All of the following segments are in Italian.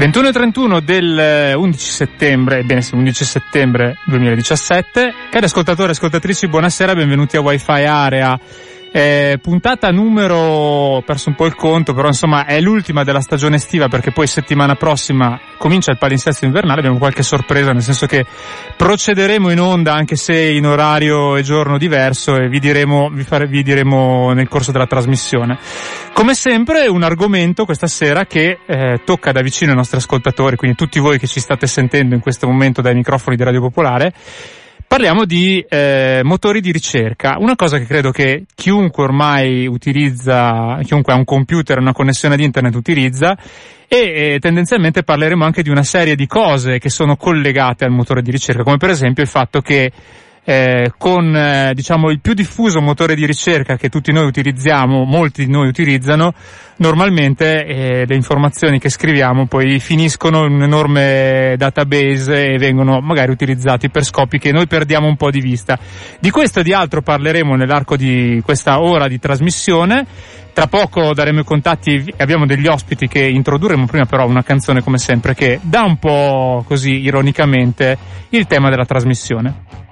21.31 del 11 eh, settembre, ebbene sì, 11 settembre 2017. Cari ascoltatori e ascoltatrici, buonasera, benvenuti a Wi-Fi Area. Eh, puntata numero, ho perso un po' il conto, però insomma è l'ultima della stagione estiva perché poi settimana prossima comincia il palinsesto invernale, abbiamo qualche sorpresa nel senso che procederemo in onda anche se in orario e giorno diverso e vi diremo, vi, fare, vi diremo nel corso della trasmissione. Come sempre un argomento questa sera che eh, tocca da vicino i nostri ascoltatori, quindi tutti voi che ci state sentendo in questo momento dai microfoni di Radio Popolare Parliamo di eh, motori di ricerca, una cosa che credo che chiunque ormai utilizza, chiunque ha un computer una connessione ad internet utilizza e eh, tendenzialmente parleremo anche di una serie di cose che sono collegate al motore di ricerca, come per esempio il fatto che eh, con eh, diciamo il più diffuso motore di ricerca che tutti noi utilizziamo, molti di noi utilizzano, normalmente eh, le informazioni che scriviamo poi finiscono in un enorme database e vengono magari utilizzati per scopi che noi perdiamo un po' di vista. Di questo e di altro parleremo nell'arco di questa ora di trasmissione. Tra poco daremo i contatti e abbiamo degli ospiti che introdurremo prima però una canzone come sempre che dà un po' così ironicamente il tema della trasmissione.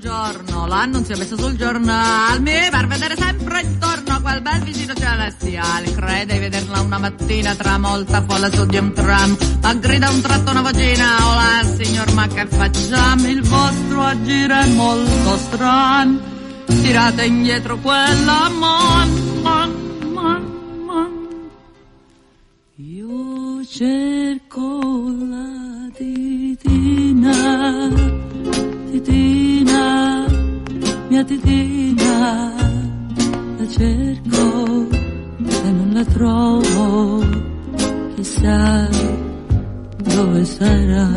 Giorno, l'anno si è messo sul giornale, par vedere sempre intorno a quel bel vicino celestiale, crede di vederla una mattina tra molta folla su di un tram, ma grida un tratto una vocina, hola signor ma che facciamo, il vostro agire è molto strano, tirate indietro quella man, man, man, man. Io cerco la titina titina, mia titina, la cerco e non la trovo, chissà dove sarà.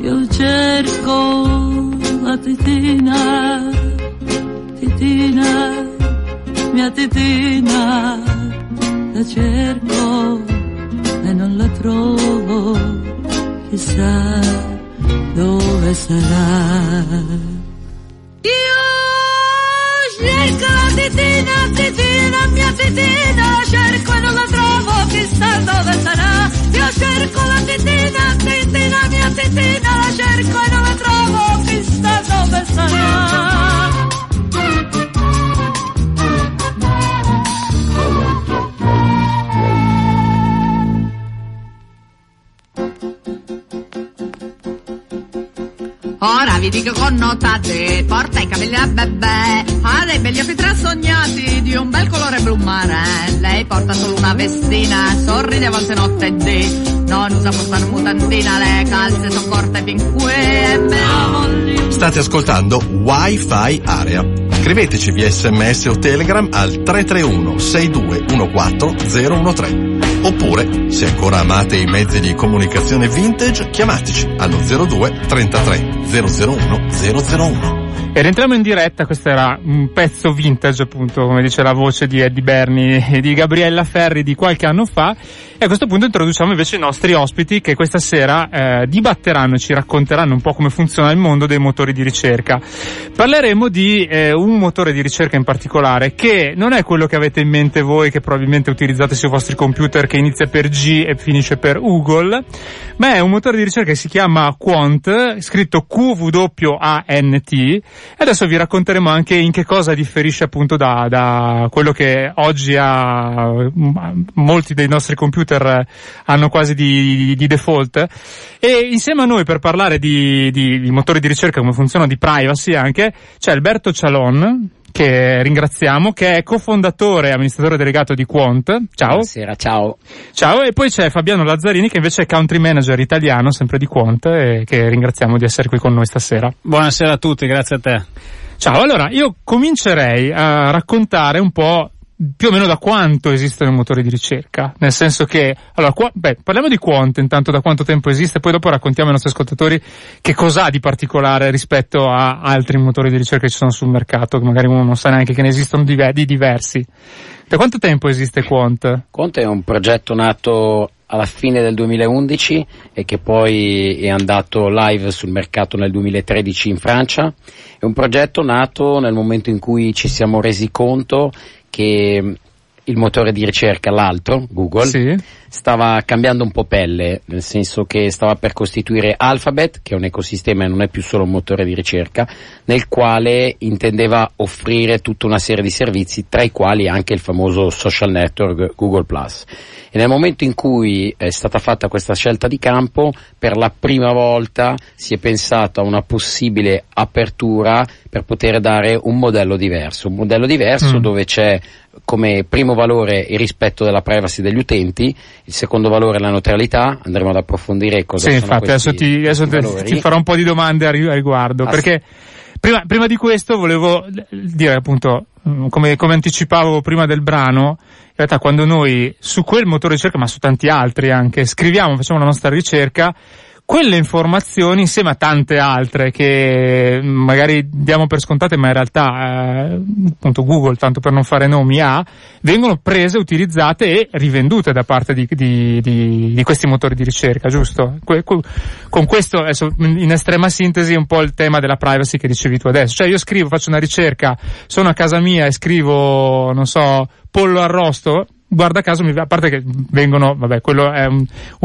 Io cerco la titina, titina, mia titina, la cerco e non la trovo, chissà dove sarà. Io cerco la titina, titina, mia titina, cerco e non la trovo, chissà dove sarà. Io cerco la titina, titina, mia titina, la cerco e non la trovo, chissà dove sarà. Ora vi dico con notate, porta i capelli a bebè, ha dei begli occhi trasognati di un bel colore blu marè. Lei porta solo una vestina, sorride a volte notte e dì, non usa portare mutandina, le calze sono corte fin qui e me State ascoltando Wi-Fi Area. Scriveteci via sms o telegram al 331 6214 013. Oppure, se ancora amate i mezzi di comunicazione vintage, chiamateci allo 02 33 001 001. E rientriamo in diretta, questo era un pezzo vintage appunto, come dice la voce di Eddie Berni e di Gabriella Ferri di qualche anno fa. E a questo punto introduciamo invece i nostri ospiti che questa sera eh, dibatteranno e ci racconteranno un po' come funziona il mondo dei motori di ricerca. Parleremo di eh, un motore di ricerca in particolare che non è quello che avete in mente voi che probabilmente utilizzate sui vostri computer che inizia per G e finisce per Google, ma è un motore di ricerca che si chiama Quant, scritto Q-W-A-N-T E adesso vi racconteremo anche in che cosa differisce appunto da, da quello che oggi ha, molti dei nostri computer hanno quasi di, di default. E insieme a noi per parlare di, di, di motori di ricerca, come funzionano, di privacy anche, c'è Alberto Cialon, che ringraziamo, che è cofondatore e amministratore delegato di Quant. Ciao. Buonasera, ciao. Ciao, e poi c'è Fabiano Lazzarini che invece è country manager italiano, sempre di Quant, e che ringraziamo di essere qui con noi stasera. Buonasera a tutti, grazie a te. Ciao, allora io comincerei a raccontare un po' più o meno da quanto esistono i motori di ricerca, nel senso che, allora, qua, beh, parliamo di Quant intanto da quanto tempo esiste, poi dopo raccontiamo ai nostri ascoltatori che cos'ha di particolare rispetto a altri motori di ricerca che ci sono sul mercato, che magari uno non sa neanche che ne esistono di, di diversi. Da quanto tempo esiste Quant? Quant è un progetto nato alla fine del 2011 e che poi è andato live sul mercato nel 2013 in Francia. È un progetto nato nel momento in cui ci siamo resi conto che il motore di ricerca, l'altro, Google, sì. Stava cambiando un po' pelle, nel senso che stava per costituire Alphabet, che è un ecosistema e non è più solo un motore di ricerca, nel quale intendeva offrire tutta una serie di servizi, tra i quali anche il famoso social network Google ⁇ e nel momento in cui è stata fatta questa scelta di campo, per la prima volta si è pensato a una possibile apertura per poter dare un modello diverso, un modello diverso mm. dove c'è come primo valore il rispetto della privacy degli utenti, il secondo valore la neutralità, andremo ad approfondire cosa sì, sono infatti, adesso, ti, adesso ti, farò un po' di domande a riguardo, Ass- perché prima, prima, di questo volevo dire appunto, mm, come, come anticipavo prima del brano, in realtà quando noi su quel motore di ricerca, ma su tanti altri anche, scriviamo, facciamo la nostra ricerca, quelle informazioni insieme a tante altre che magari diamo per scontate ma in realtà eh, appunto Google tanto per non fare nomi ha vengono prese, utilizzate e rivendute da parte di, di, di, di questi motori di ricerca giusto? Que, con questo adesso in estrema sintesi un po' il tema della privacy che dicevi tu adesso cioè io scrivo, faccio una ricerca sono a casa mia e scrivo non so pollo arrosto guarda caso, a parte che vengono, vabbè, quello è un,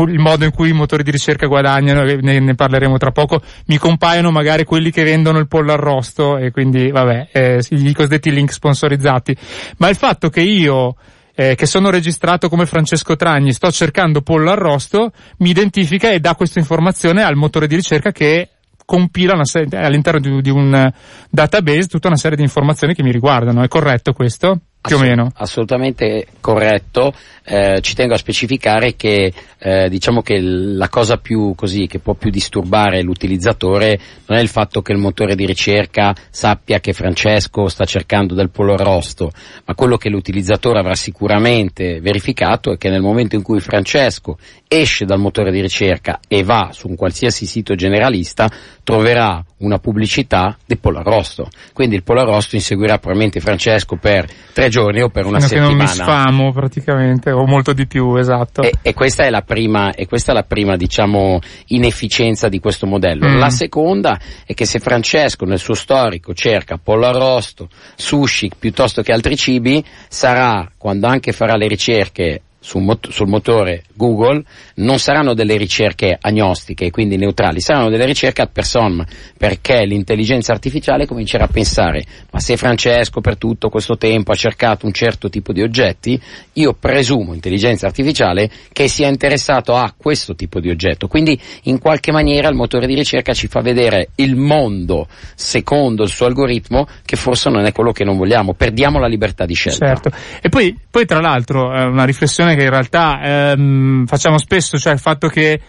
il modo in cui i motori di ricerca guadagnano, ne, ne, parleremo tra poco, mi compaiono magari quelli che vendono il pollo arrosto e quindi, vabbè, eh, i cosiddetti link sponsorizzati. Ma il fatto che io, eh, che sono registrato come Francesco Tragni, sto cercando pollo arrosto, mi identifica e dà questa informazione al motore di ricerca che compila serie, all'interno di, di, un database tutta una serie di informazioni che mi riguardano. È corretto questo? Più o meno. Assolutamente corretto. Eh, ci tengo a specificare che eh, diciamo che la cosa più così che può più disturbare l'utilizzatore non è il fatto che il motore di ricerca sappia che Francesco sta cercando del pollo arrosto, ma quello che l'utilizzatore avrà sicuramente verificato è che nel momento in cui Francesco esce dal motore di ricerca e va su un qualsiasi sito generalista troverà una pubblicità di pollo arrosto. Quindi il pollo arrosto inseguirà probabilmente Francesco per tre giorni o per una Fino settimana. Che non mi sfamo praticamente, o molto di più, esatto. E, e questa è la prima, e questa è la prima, diciamo, inefficienza di questo modello. Mm. La seconda è che se Francesco nel suo storico cerca pollo arrosto, sushi piuttosto che altri cibi, sarà, quando anche farà le ricerche sul, mot- sul, motore Google non saranno delle ricerche agnostiche, quindi neutrali, saranno delle ricerche ad persona, perché l'intelligenza artificiale comincerà a pensare, ma se Francesco per tutto questo tempo ha cercato un certo tipo di oggetti, io presumo, intelligenza artificiale, che sia interessato a questo tipo di oggetto. Quindi in qualche maniera il motore di ricerca ci fa vedere il mondo secondo il suo algoritmo, che forse non è quello che non vogliamo, perdiamo la libertà di scelta. Certo. E poi, poi tra l'altro, eh, una riflessione che in realtà ehm, facciamo spesso, cioè il fatto che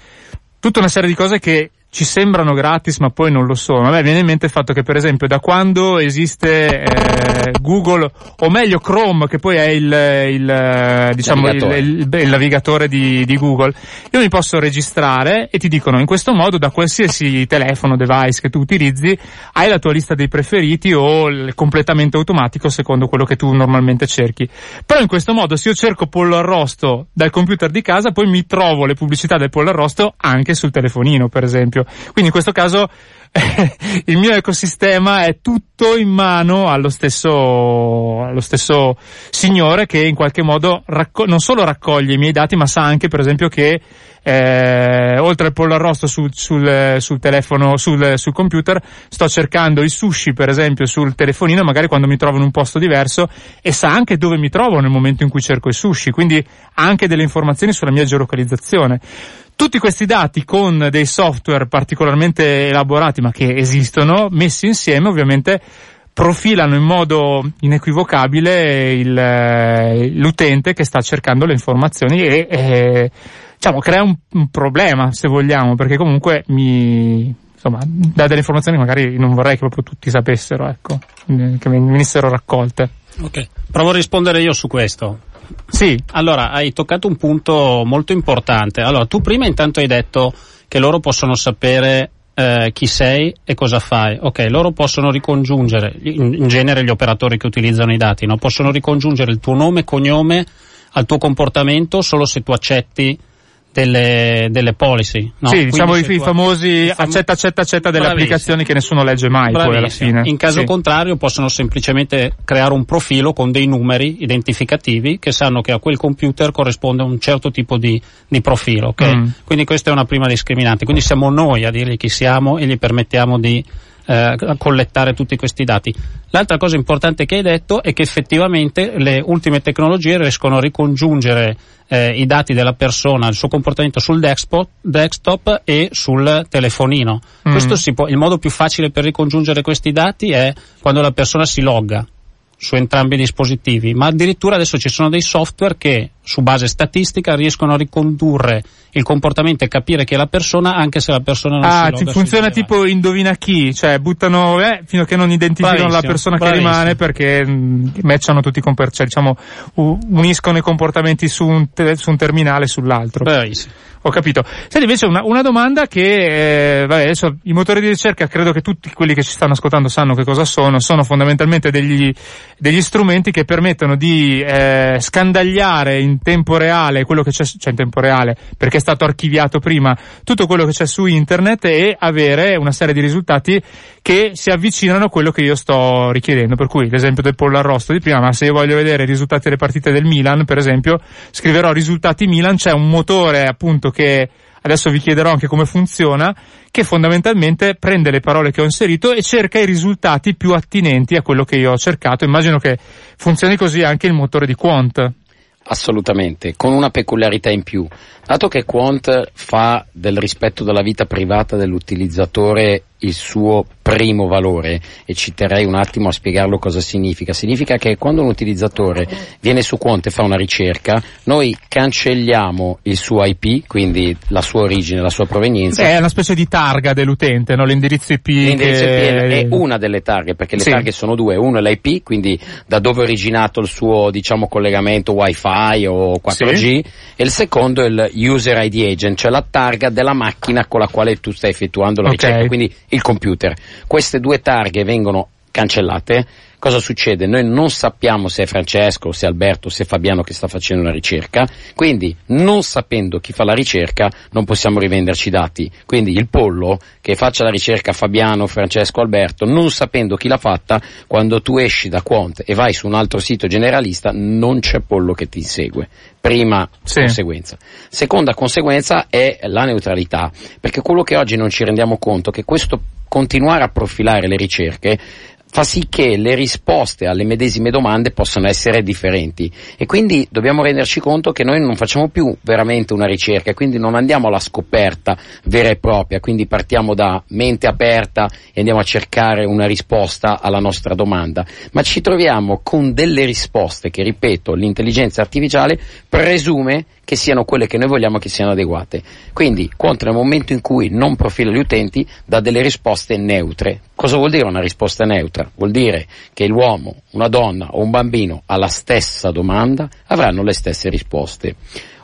tutta una serie di cose che ci sembrano gratis ma poi non lo sono. A me viene in mente il fatto che per esempio da quando esiste eh, Google, o meglio Chrome, che poi è il, il diciamo navigatore, il, il, il navigatore di, di, Google, io mi posso registrare e ti dicono in questo modo da qualsiasi telefono, device che tu utilizzi, hai la tua lista dei preferiti o il completamento automatico secondo quello che tu normalmente cerchi. Però in questo modo se io cerco pollo arrosto dal computer di casa, poi mi trovo le pubblicità del pollo arrosto anche sul telefonino, per esempio esempio. Quindi in questo caso il mio ecosistema è tutto in mano allo stesso, allo stesso signore che in qualche modo racco- non solo raccoglie i miei dati, ma sa anche, per esempio, che eh, oltre al pollo arrosto sul, sul, sul telefono, sul, sul, computer, sto cercando i sushi, per esempio, sul telefonino, magari quando mi trovo in un posto diverso, e sa anche dove mi trovo nel momento in cui cerco i sushi, quindi anche delle informazioni sulla mia geolocalizzazione. Tutti questi dati con dei software particolarmente elaborati ma che esistono, messi insieme ovviamente profilano in modo inequivocabile il, eh, l'utente che sta cercando le informazioni e, e diciamo, crea un, un, problema se vogliamo perché comunque mi insomma dà delle informazioni che magari non vorrei che proprio tutti sapessero ecco che venissero raccolte ok provo a rispondere io su questo sì. Allora, hai toccato un punto molto importante. Allora, tu prima intanto hai detto che loro possono sapere eh, chi sei e cosa fai. Ok, loro possono ricongiungere, in, in genere gli operatori che utilizzano i dati, no? possono ricongiungere il tuo nome e cognome al tuo comportamento solo se tu accetti delle, delle policy. No? Sì, diciamo i, i famosi fam- accetta, accetta, accetta delle Bravissimo. applicazioni che nessuno legge mai Bravissimo. poi alla fine. In caso sì. contrario possono semplicemente creare un profilo con dei numeri identificativi che sanno che a quel computer corrisponde un certo tipo di, di profilo. Okay? Mm. Quindi questa è una prima discriminante. Quindi siamo noi a dirgli chi siamo e gli permettiamo di eh, collettare tutti questi dati. L'altra cosa importante che hai detto è che effettivamente le ultime tecnologie riescono a ricongiungere eh, i dati della persona, il suo comportamento sul desktop, desktop e sul telefonino. Mm. Può, il modo più facile per ricongiungere questi dati è quando la persona si logga su entrambi i dispositivi, ma addirittura adesso ci sono dei software che su base statistica riescono a ricondurre il comportamento e capire chi è la persona anche se la persona non ah, si loga. Ah, funziona tipo indovina chi, cioè buttano eh, fino a che non identificano bravissimo, la persona bravissimo. che rimane perché mm, matchano tutti i comportamenti, cioè diciamo uniscono i comportamenti su un, te- su un terminale e sull'altro. Bravissimo. Ho capito. Senti invece una, una domanda che, eh, vabbè, adesso i motori di ricerca credo che tutti quelli che ci stanno ascoltando sanno che cosa sono, sono fondamentalmente degli, degli strumenti che permettono di eh, scandagliare in tempo reale quello che c'è, cioè in tempo reale, perché è stato archiviato prima, tutto quello che c'è su internet e avere una serie di risultati che si avvicinano a quello che io sto richiedendo. Per cui l'esempio del pollo arrosto di prima, ma se io voglio vedere i risultati delle partite del Milan, per esempio, scriverò risultati Milan, c'è un motore appunto che adesso vi chiederò anche come funziona, che fondamentalmente prende le parole che ho inserito e cerca i risultati più attinenti a quello che io ho cercato. Immagino che funzioni così anche il motore di Quant. Assolutamente, con una peculiarità in più. Dato che Quant fa del rispetto della vita privata dell'utilizzatore il suo primo valore e ci terrei un attimo a spiegarlo cosa significa. Significa che quando un utilizzatore viene su Quant e fa una ricerca, noi cancelliamo il suo IP, quindi la sua origine, la sua provenienza. Beh, è una specie di targa dell'utente, no? l'indirizzo IP. L'indirizzo che... IP è una delle targhe, perché le sì. targhe sono due. Uno è l'IP, quindi da dove è originato il suo diciamo, collegamento WiFi o 4G, sì. e il secondo è il User ID Agent, cioè la targa della macchina con la quale tu stai effettuando la okay. ricerca. Quindi il computer. Queste due targhe vengono cancellate, cosa succede? Noi non sappiamo se è Francesco, se è Alberto, se è Fabiano che sta facendo una ricerca, quindi non sapendo chi fa la ricerca non possiamo rivenderci i dati. Quindi il pollo che faccia la ricerca Fabiano, Francesco, Alberto, non sapendo chi l'ha fatta, quando tu esci da Quant e vai su un altro sito generalista non c'è pollo che ti segue. Prima sì. conseguenza. Seconda conseguenza è la neutralità, perché quello che oggi non ci rendiamo conto è che questo continuare a profilare le ricerche fa sì che le risposte alle medesime domande possano essere differenti. E quindi dobbiamo renderci conto che noi non facciamo più veramente una ricerca, quindi non andiamo alla scoperta vera e propria, quindi partiamo da mente aperta e andiamo a cercare una risposta alla nostra domanda, ma ci troviamo con delle risposte che, ripeto, l'intelligenza artificiale presume che siano quelle che noi vogliamo che siano adeguate. Quindi, contro nel momento in cui non profila gli utenti, dà delle risposte neutre. Cosa vuol dire una risposta neutra? Vuol dire che l'uomo, una donna o un bambino alla stessa domanda avranno le stesse risposte.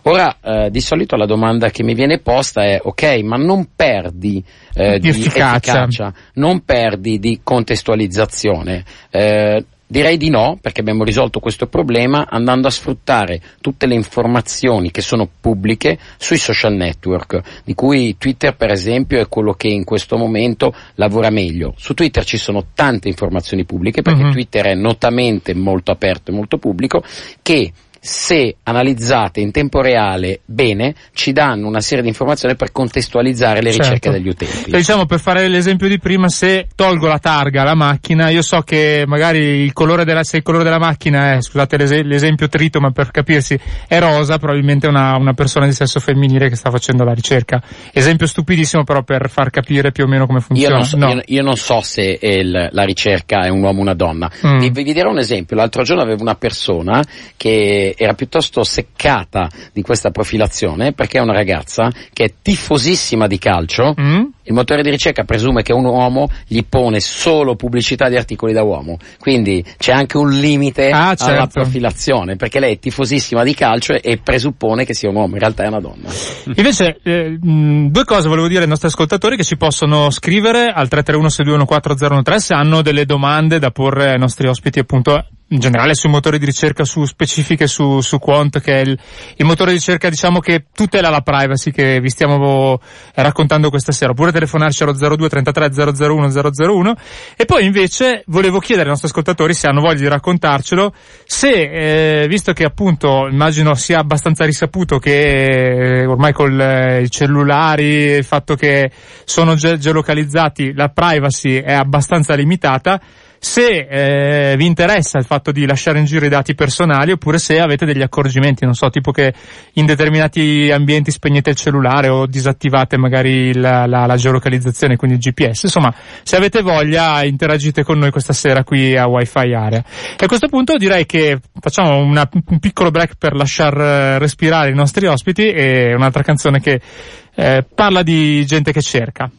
Ora, eh, di solito la domanda che mi viene posta è, ok, ma non perdi eh, di efficacia. efficacia. non perdi di contestualizzazione. Eh, Direi di no, perché abbiamo risolto questo problema andando a sfruttare tutte le informazioni che sono pubbliche sui social network, di cui Twitter per esempio è quello che in questo momento lavora meglio. Su Twitter ci sono tante informazioni pubbliche perché uh-huh. Twitter è notamente molto aperto e molto pubblico che se analizzate in tempo reale bene, ci danno una serie di informazioni per contestualizzare le ricerche certo. degli utenti. E diciamo, per fare l'esempio di prima, se tolgo la targa alla macchina, io so che magari il colore della, se il colore della macchina è, scusate l'esempio trito, ma per capirsi, è rosa, probabilmente è una, una persona di sesso femminile che sta facendo la ricerca. Esempio stupidissimo però per far capire più o meno come funziona. Io non so, no. io, io non so se il, la ricerca è un uomo o una donna. Mm. Vi, vi dirò un esempio. L'altro giorno avevo una persona che era piuttosto seccata di questa profilazione perché è una ragazza che è tifosissima di calcio. Mm. Il motore di ricerca presume che un uomo gli pone solo pubblicità di articoli da uomo, quindi c'è anche un limite ah, certo. alla profilazione perché lei è tifosissima di calcio e presuppone che sia un uomo, in realtà è una donna. Invece, eh, due cose volevo dire ai nostri ascoltatori che ci possono scrivere al 331 621 se hanno delle domande da porre ai nostri ospiti appunto in generale sui motori di ricerca su specifiche su, su Quant che è il, il, motore di ricerca diciamo che tutela la privacy che vi stiamo raccontando questa sera oppure telefonarci allo 02 33 001 001 e poi invece volevo chiedere ai nostri ascoltatori se hanno voglia di raccontarcelo se eh, visto che appunto immagino sia abbastanza risaputo che eh, ormai con eh, i cellulari il fatto che sono ge- geolocalizzati la privacy è abbastanza limitata se eh, vi interessa il fatto di lasciare in giro i dati personali oppure se avete degli accorgimenti, non so, tipo che in determinati ambienti spegnete il cellulare o disattivate magari la, la, la geolocalizzazione, quindi il GPS. Insomma, se avete voglia interagite con noi questa sera qui a Wi-Fi Area. E a questo punto direi che facciamo una, un piccolo break per lasciar eh, respirare i nostri ospiti e un'altra canzone che eh, parla di gente che cerca.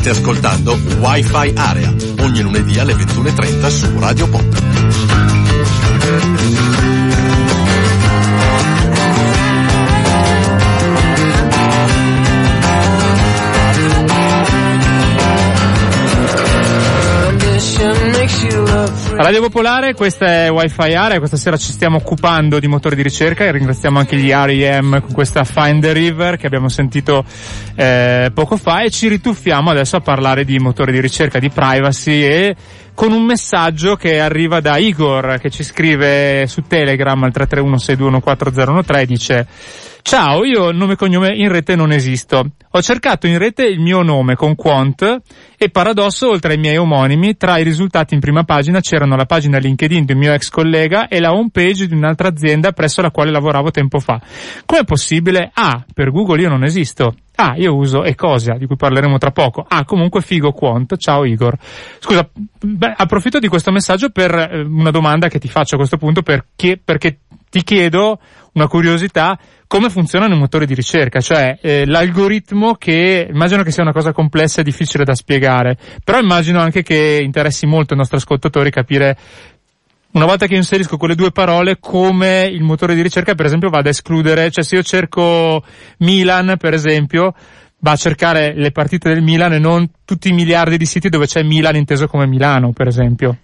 State ascoltando Wi-Fi Area, ogni lunedì alle 21.30 su Radio Pop. Radio Popolare, questa è Wi-Fi Area, questa sera ci stiamo occupando di motori di ricerca e ringraziamo anche gli REM con questa Find the River che abbiamo sentito eh, poco fa e ci rituffiamo adesso a parlare di motori di ricerca, di privacy e con un messaggio che arriva da Igor che ci scrive su Telegram al 331 e dice Ciao, io nome e cognome in rete non esisto. Ho cercato in rete il mio nome con Quant e paradosso, oltre ai miei omonimi, tra i risultati in prima pagina c'erano la pagina LinkedIn di un mio ex collega e la home page di un'altra azienda presso la quale lavoravo tempo fa. Com'è possibile? Ah, per Google io non esisto. Ah, io uso Ecosia, di cui parleremo tra poco. Ah, comunque figo Quant. Ciao Igor. Scusa, beh, approfitto di questo messaggio per eh, una domanda che ti faccio a questo punto perché, perché ti chiedo una curiosità come funzionano i motori di ricerca, cioè eh, l'algoritmo che immagino che sia una cosa complessa e difficile da spiegare, però immagino anche che interessi molto ai nostri ascoltatori capire una volta che inserisco quelle due parole come il motore di ricerca per esempio va ad escludere, cioè se io cerco Milan per esempio va a cercare le partite del Milan e non tutti i miliardi di siti dove c'è Milan inteso come Milano per esempio.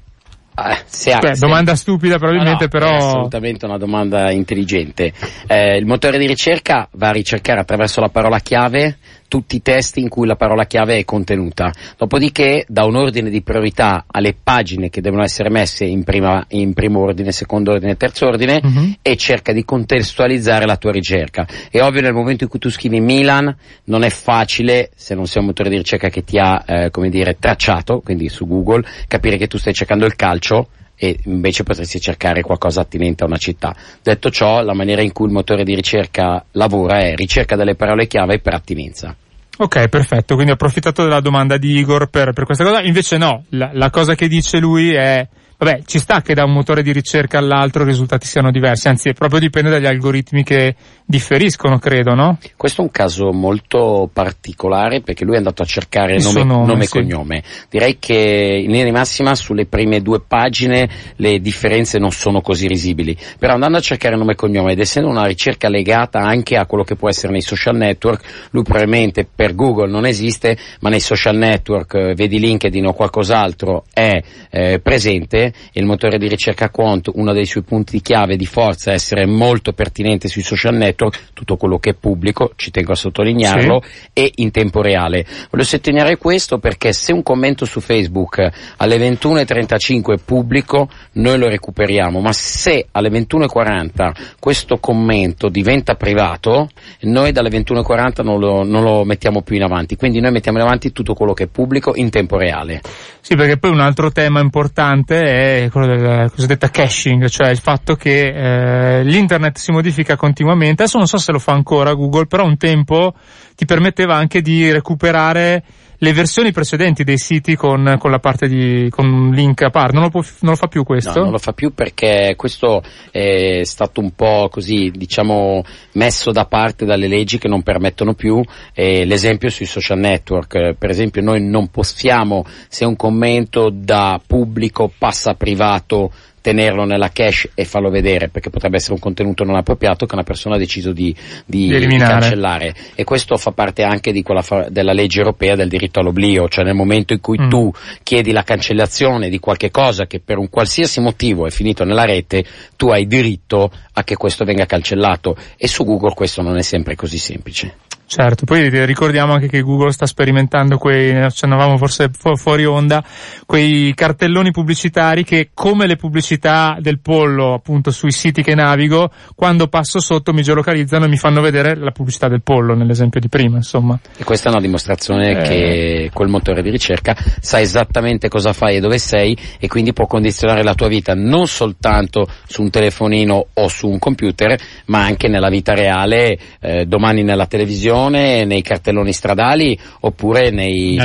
Ah, se Beh, se... domanda stupida probabilmente, no, però... È assolutamente una domanda intelligente. Eh, il motore di ricerca va a ricercare attraverso la parola chiave tutti i testi in cui la parola chiave è contenuta. Dopodiché dà un ordine di priorità alle pagine che devono essere messe in, prima, in primo ordine, secondo ordine, terzo ordine uh-huh. e cerca di contestualizzare la tua ricerca. È ovvio nel momento in cui tu scrivi Milan non è facile, se non sei un motore di ricerca che ti ha, eh, come dire, tracciato, quindi su Google, capire che tu stai cercando il calcio e invece potresti cercare qualcosa attinente a una città. Detto ciò, la maniera in cui il motore di ricerca lavora è ricerca delle parole chiave per attinenza. Ok, perfetto, quindi ho approfittato della domanda di Igor per, per questa cosa, invece no, la, la cosa che dice lui è Vabbè, ci sta che da un motore di ricerca all'altro i risultati siano diversi, anzi proprio dipende dagli algoritmi che differiscono, credo, no? Questo è un caso molto particolare perché lui è andato a cercare nome, nome, nome e sì. cognome. Direi che in linea di massima sulle prime due pagine le differenze non sono così risibili, però andando a cercare nome e cognome ed essendo una ricerca legata anche a quello che può essere nei social network, lui probabilmente per Google non esiste, ma nei social network, eh, vedi LinkedIn o qualcos'altro, è eh, presente e il motore di ricerca Quant, uno dei suoi punti chiave di forza è essere molto pertinente sui social network, tutto quello che è pubblico, ci tengo a sottolinearlo, sì. e in tempo reale. Voglio sottolineare questo perché se un commento su Facebook alle 21.35 è pubblico, noi lo recuperiamo, ma se alle 21.40 questo commento diventa privato, noi dalle 21.40 non lo, non lo mettiamo più in avanti, quindi noi mettiamo in avanti tutto quello che è pubblico in tempo reale. Sì, perché poi un altro tema importante è quello della cosiddetta caching, cioè il fatto che eh, l'internet si modifica continuamente. Adesso non so se lo fa ancora Google, però un tempo ti permetteva anche di recuperare le versioni precedenti dei siti con, con la parte di con link a parte. Non lo, può, non lo fa più questo? No, non lo fa più perché questo è stato un po' così, diciamo, messo da parte dalle leggi che non permettono più. Eh, l'esempio sui social network, per esempio, noi non possiamo, se un commento da pubblico passa a privato, tenerlo nella cache e farlo vedere perché potrebbe essere un contenuto non appropriato che una persona ha deciso di, di, di, cancellare. E questo fa parte anche fa- della legge europea del diritto all'oblio cioè nel momento in cui mm. tu chiedi la cancellazione di qualche cosa che per un qualsiasi motivo è finito nella rete tu hai diritto a che questo venga cancellato. E su Google questo non è sempre così semplice Certo, poi ricordiamo anche che Google sta sperimentando quei, accennavamo forse fu- fuori onda, quei cartelloni pubblicitari che come le pubblicità del pollo appunto sui siti che navigo, quando passo sotto mi geolocalizzano e mi fanno vedere la pubblicità del pollo nell'esempio di prima, insomma. E questa è una dimostrazione eh... che quel motore di ricerca sa esattamente cosa fai e dove sei e quindi può condizionare la tua vita non soltanto su un telefonino o su un computer, ma anche nella vita reale, eh, domani nella televisione televisione, nei cartelloni stradali oppure nei,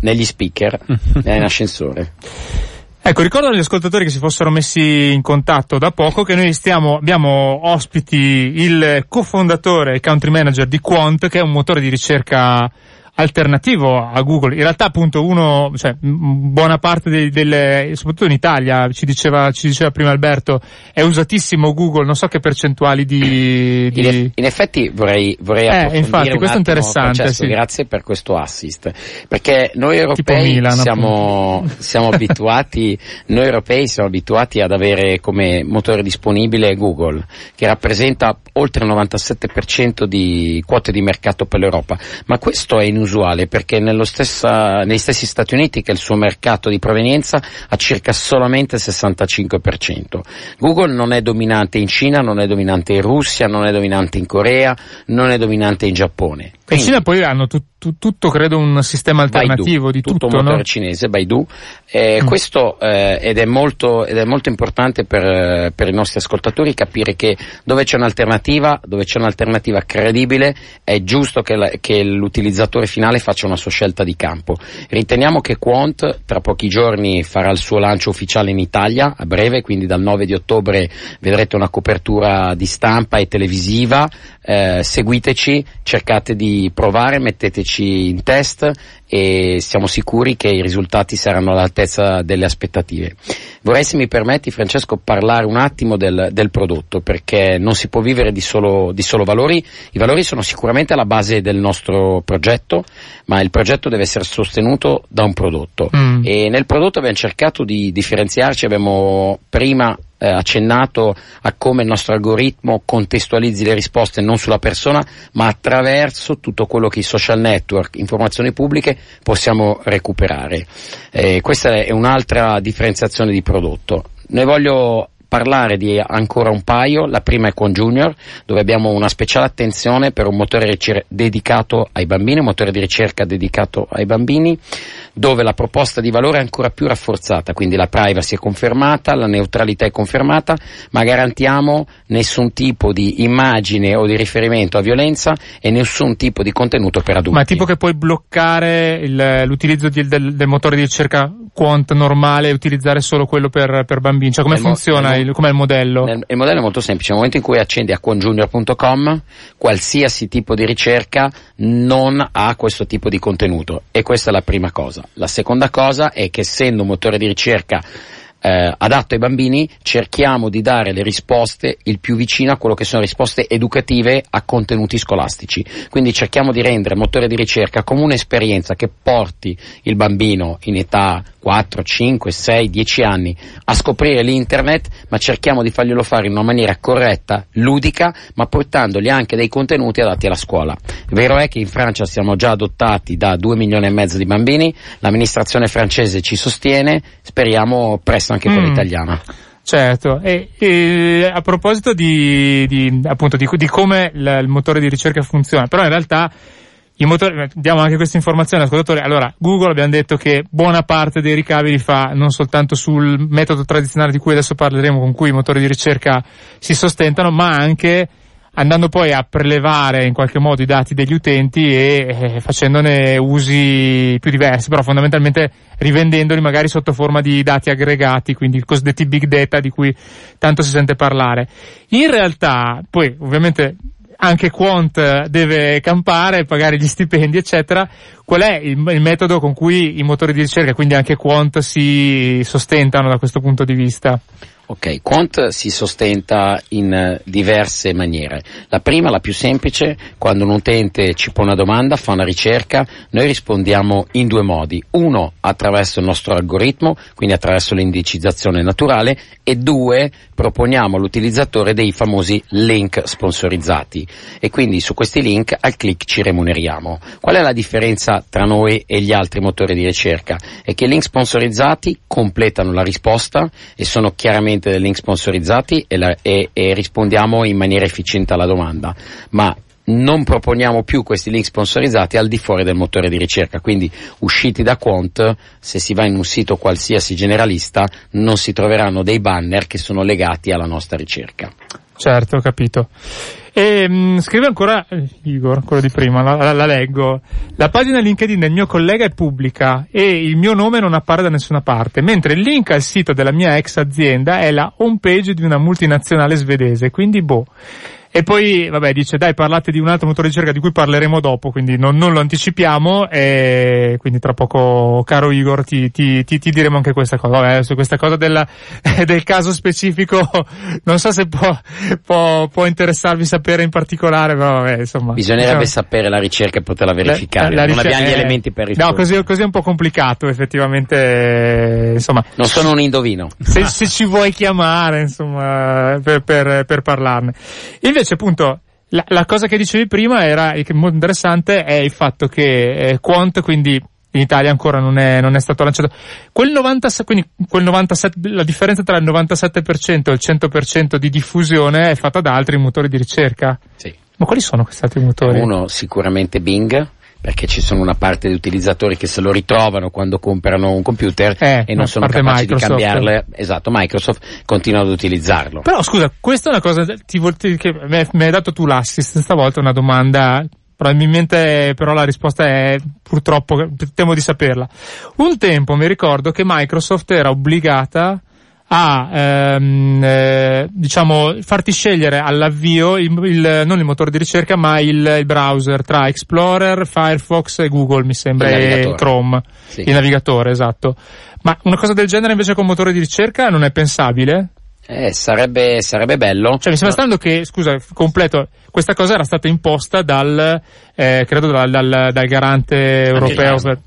negli speaker, in ascensore. Ecco, ricordo agli ascoltatori che si fossero messi in contatto da poco che noi stiamo, abbiamo ospiti il cofondatore e country manager di Quant, che è un motore di ricerca alternativo a Google. In realtà appunto uno, cioè buona parte dei, delle, soprattutto in Italia, ci diceva, ci diceva prima Alberto, è usatissimo Google, non so che percentuali di... di... In, in, effetti vorrei, vorrei eh, infatti, questo è interessante. Sì. Grazie per questo assist, perché noi europei Milan, siamo, siamo abituati, noi europei siamo abituati ad avere come motore disponibile Google, che rappresenta oltre il 97% di quote di mercato per l'Europa, ma questo è inusuale perché stessa, negli stessi Stati Uniti che il suo mercato di provenienza ha circa solamente il 65%. Google non è dominante in Cina, non è dominante in Russia, non è dominante in Corea, non è dominante in Giappone. Quindi, in Cina poi hanno tu, tu, tutto, credo, un sistema alternativo Baidu, di tutto, tutto motore no? cinese, Baidu. Eh, mm. Questo eh, ed, è molto, ed, è molto, importante per, per, i nostri ascoltatori capire che dove c'è un'alternativa, dove c'è un'alternativa credibile, è giusto che, la, che l'utilizzatore finale faccia una sua scelta di campo. Riteniamo che Quant tra pochi giorni farà il suo lancio ufficiale in Italia, a breve, quindi dal 9 di ottobre vedrete una copertura di stampa e televisiva. Eh, seguiteci, cercate di provare, metteteci in test e siamo sicuri che i risultati saranno all'altezza delle aspettative. Vorrei, se mi permetti, Francesco, parlare un attimo del, del prodotto, perché non si può vivere di solo, di solo, valori. I valori sono sicuramente alla base del nostro progetto, ma il progetto deve essere sostenuto da un prodotto. Mm. E nel prodotto abbiamo cercato di differenziarci, abbiamo prima eh, accennato a come il nostro algoritmo contestualizzi le risposte non sulla persona, ma attraverso tutto quello che i social network, informazioni pubbliche possiamo recuperare. Eh, questa è un'altra differenziazione di prodotto. Ne voglio parlare di ancora un paio, la prima è con Junior, dove abbiamo una speciale attenzione per un motore ricer- dedicato ai bambini, un motore di ricerca dedicato ai bambini, dove la proposta di valore è ancora più rafforzata, quindi la privacy è confermata, la neutralità è confermata, ma garantiamo nessun tipo di immagine o di riferimento a violenza e nessun tipo di contenuto per adulti. Ma tipo che puoi bloccare il, l'utilizzo di, del, del, motore di ricerca quant normale e utilizzare solo quello per, per bambini? Cioè come nel funziona, mo- il, com'è il modello? Nel, il modello è molto semplice, nel momento in cui accendi a quanjunior.com, qualsiasi tipo di ricerca non ha questo tipo di contenuto e questa è la prima cosa. La seconda cosa è che essendo un motore di ricerca eh, adatto ai bambini, cerchiamo di dare le risposte il più vicino a quello che sono risposte educative a contenuti scolastici. Quindi cerchiamo di rendere motore di ricerca come un'esperienza che porti il bambino in età 4, 5, 6, 10 anni a scoprire l'internet, ma cerchiamo di farglielo fare in una maniera corretta, ludica, ma portandogli anche dei contenuti adatti alla scuola. Vero è che in Francia siamo già adottati da 2 milioni e mezzo di bambini, l'amministrazione francese ci sostiene, speriamo presto anche quella mm. italiana. Certo, e, e, a proposito di, di, appunto, di, di come la, il motore di ricerca funziona, però in realtà i motori, diamo anche questa informazione all'ascoltatore. Allora, Google abbiamo detto che buona parte dei ricavi li fa non soltanto sul metodo tradizionale di cui adesso parleremo, con cui i motori di ricerca si sostentano, ma anche andando poi a prelevare in qualche modo i dati degli utenti e eh, facendone usi più diversi, però fondamentalmente rivendendoli magari sotto forma di dati aggregati, quindi i cosiddetti big data di cui tanto si sente parlare. In realtà, poi ovviamente anche Quant deve campare, pagare gli stipendi, eccetera. Qual è il, il, metodo con cui i motori di ricerca, quindi anche Quant, si sostentano da questo punto di vista? Ok, Quant si sostenta in diverse maniere. La prima, la più semplice, quando un utente ci pone una domanda, fa una ricerca, noi rispondiamo in due modi. Uno, attraverso il nostro algoritmo, quindi attraverso l'indicizzazione naturale, e due, proponiamo all'utilizzatore dei famosi link sponsorizzati. E quindi su questi link al click ci remuneriamo. Qual è la differenza tra noi e gli altri motori di ricerca? È che i link sponsorizzati completano la risposta e sono chiaramente ovviamente dei link sponsorizzati e, la, e, e rispondiamo in maniera efficiente alla domanda, ma non proponiamo più questi link sponsorizzati al di fuori del motore di ricerca, quindi usciti da Quant, se si va in un sito qualsiasi generalista, non si troveranno dei banner che sono legati alla nostra ricerca. Certo, capito. E, mh, mm, scrive ancora eh, Igor, quello di prima, la, la, la, leggo. La pagina LinkedIn del mio collega è pubblica e il mio nome non appare da nessuna parte, mentre il link al sito della mia ex azienda è la homepage di una multinazionale svedese, quindi boh. E poi, vabbè, dice, dai, parlate di un altro motore di ricerca di cui parleremo dopo, quindi non, non lo anticipiamo, e quindi tra poco, caro Igor, ti, ti, ti, ti diremo anche questa cosa. Vabbè, su questa cosa della, del caso specifico, non so se può, può, può interessarvi sapere in particolare, però vabbè, insomma. Bisognerebbe diciamo, sapere la ricerca e poterla verificare, la, la non abbiamo gli elementi per rispondere. No, così, così è un po' complicato, effettivamente, insomma. Non sono un indovino. Se, se ci vuoi chiamare, insomma, per, per, per parlarne. Invece invece appunto la, la, cosa che dicevi prima era, che è molto interessante, è il fatto che eh, Quant, quindi in Italia ancora non è, non è stato lanciato. Quel 97, quindi quel 97, la differenza tra il 97% e il 100% di diffusione è fatta da altri motori di ricerca. Sì. Ma quali sono questi altri motori? Uno sicuramente Bing, perché ci sono una parte di utilizzatori che se lo ritrovano quando comprano un computer eh, e non sono capaci Microsoft. di cambiarle. Esatto, Microsoft continua ad utilizzarlo. Però scusa, questa è una cosa ti, che mi hai dato tu l'assist stavolta, una domanda Probabilmente però la risposta è purtroppo, temo di saperla. Un tempo mi ricordo che Microsoft era obbligata a ehm, eh, diciamo farti scegliere all'avvio il, il, non il motore di ricerca ma il, il, browser tra Explorer, Firefox e Google mi sembra e Chrome sì. il navigatore esatto ma una cosa del genere invece con motore di ricerca non è pensabile? Eh, sarebbe, sarebbe bello. Cioè, mi sembra strano che, scusa, completo, questa cosa era stata imposta dal, eh, credo dal, dal, dal garante europeo per,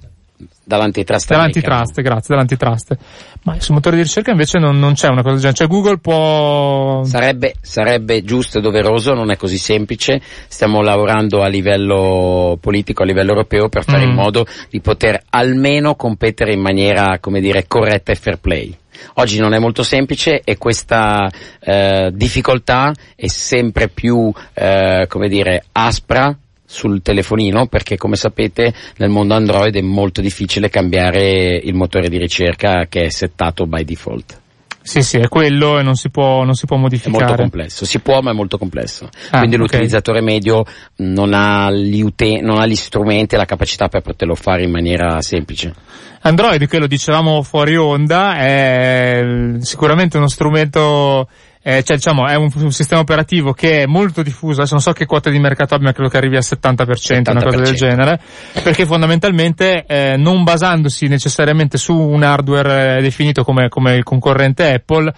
dall'antitrust. Dall'antitrust, grazie, dall'antitrust. Ma sul motore di ricerca invece non, non c'è una cosa del genere, cioè Google può... Sarebbe, sarebbe giusto e doveroso, non è così semplice, stiamo lavorando a livello politico, a livello europeo per fare mm. in modo di poter almeno competere in maniera, come dire, corretta e fair play. Oggi non è molto semplice e questa eh, difficoltà è sempre più, eh, come dire, aspra sul telefonino perché come sapete nel mondo Android è molto difficile cambiare il motore di ricerca che è settato by default. Sì, sì, è quello e non si può, non si può modificare. È molto complesso, si può ma è molto complesso. Ah, Quindi okay. l'utilizzatore medio non ha, gli uten- non ha gli strumenti e la capacità per poterlo fare in maniera semplice. Android, che lo dicevamo fuori onda, è sicuramente uno strumento eh, cioè diciamo è un, un, sistema operativo che è molto diffuso, adesso non so che quota di mercato abbia, credo che arrivi al 70%, 70%. una cosa del genere, perché fondamentalmente eh, non basandosi necessariamente su un hardware eh, definito come, come il concorrente Apple,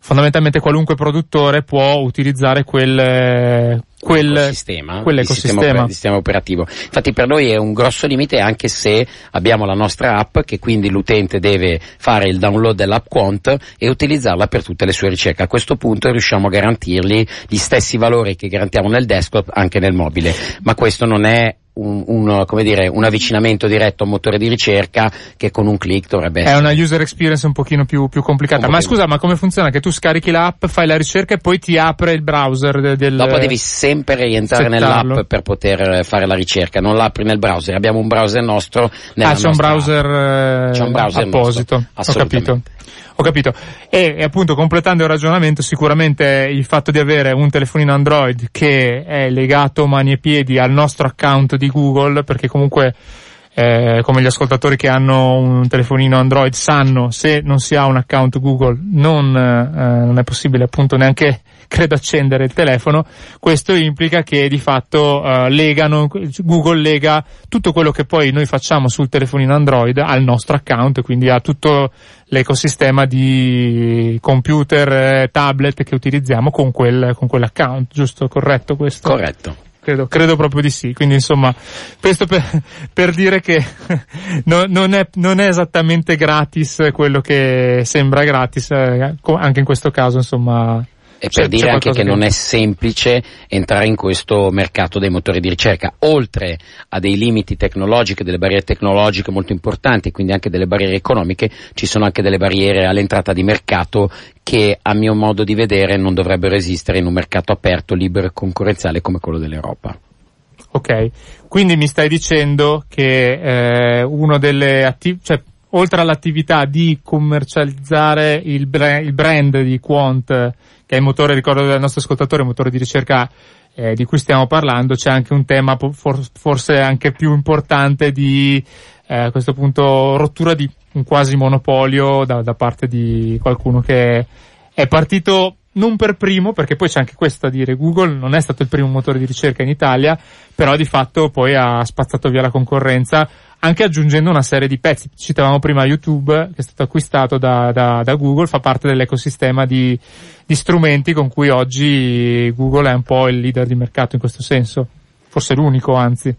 fondamentalmente qualunque produttore può utilizzare quel, quel, sistema, quell'ecosistema. Il sistema operativo. Infatti per noi è un grosso limite anche se abbiamo la nostra app che quindi l'utente deve fare il download dell'app Quant e utilizzarla per tutte le sue ricerche. A questo punto riusciamo a garantirgli gli stessi valori che garantiamo nel desktop anche nel mobile, ma questo non è un, un, dire, un, avvicinamento diretto a un motore di ricerca che con un click dovrebbe essere. È una user experience un pochino più, più complicata. Un ma scusa, ma come funziona? Che tu scarichi l'app, fai la ricerca e poi ti apre il browser de, del... Dopo devi sempre rientrare settarlo. nell'app per poter fare la ricerca, non l'apri nel browser. Abbiamo un browser nostro. Ah, c'è un browser, c'è un browser apposito. Ho capito. Ho capito. E, appunto completando il ragionamento, sicuramente il fatto di avere un telefonino Android che è legato mani e piedi al nostro account di Google, perché comunque eh, come gli ascoltatori che hanno un telefonino Android sanno, se non si ha un account Google non, eh, non è possibile appunto neanche credo accendere il telefono, questo implica che di fatto uh, legano, Google lega tutto quello che poi noi facciamo sul telefonino Android al nostro account, quindi a tutto l'ecosistema di computer, eh, tablet che utilizziamo con quel, con quell'account, giusto? Corretto questo? Corretto. Credo, credo, proprio di sì. Quindi insomma, questo per, per dire che no, non, è, non, è, esattamente gratis quello che sembra gratis, eh, anche in questo caso insomma e per c'è, dire c'è anche che, che non è semplice entrare in questo mercato dei motori di ricerca, oltre a dei limiti tecnologici, delle barriere tecnologiche molto importanti, quindi anche delle barriere economiche, ci sono anche delle barriere all'entrata di mercato che a mio modo di vedere non dovrebbero esistere in un mercato aperto, libero e concorrenziale come quello dell'Europa. Ok, quindi mi stai dicendo che eh, uno delle attività, cioè oltre all'attività di commercializzare il, brand, il brand di Quant che è il motore, ricordo del nostro ascoltatore, il motore di ricerca eh, di cui stiamo parlando, c'è anche un tema for, forse anche più importante di eh, a questo punto rottura di un quasi monopolio da, da parte di qualcuno che è partito non per primo, perché poi c'è anche questo da dire, Google non è stato il primo motore di ricerca in Italia, però di fatto poi ha spazzato via la concorrenza, anche aggiungendo una serie di pezzi. Citavamo prima YouTube, che è stato acquistato da, da, da Google, fa parte dell'ecosistema di, di strumenti con cui oggi Google è un po' il leader di mercato in questo senso. Forse l'unico, anzi.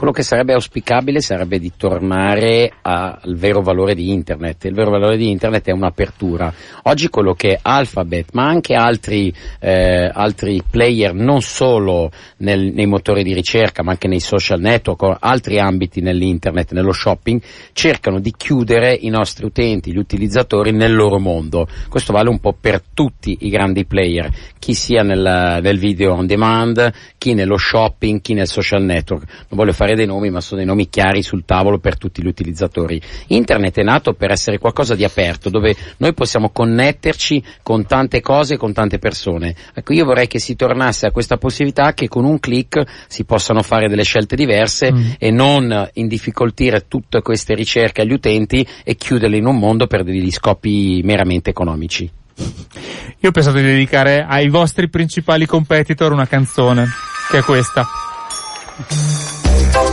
Quello che sarebbe auspicabile sarebbe di tornare al vero valore di Internet. Il vero valore di Internet è un'apertura. Oggi quello che Alphabet, ma anche altri, eh, altri player, non solo nel, nei motori di ricerca, ma anche nei social network altri ambiti nell'Internet, nello shopping, cercano di chiudere i nostri utenti, gli utilizzatori nel loro mondo. Questo vale un po' per tutti i grandi player, chi sia nel, nel video on demand, chi nello shopping, chi nel social network. Non voglio fare dei nomi, ma sono dei nomi chiari sul tavolo per tutti gli utilizzatori. Internet è nato per essere qualcosa di aperto, dove noi possiamo connetterci con tante cose, con tante persone. Ecco, io vorrei che si tornasse a questa possibilità che con un clic si possano fare delle scelte diverse mm. e non indifficoltire tutte queste ricerche agli utenti e chiuderle in un mondo per degli scopi meramente economici. Io ho pensato di dedicare ai vostri principali competitor una canzone, che è questa. C'è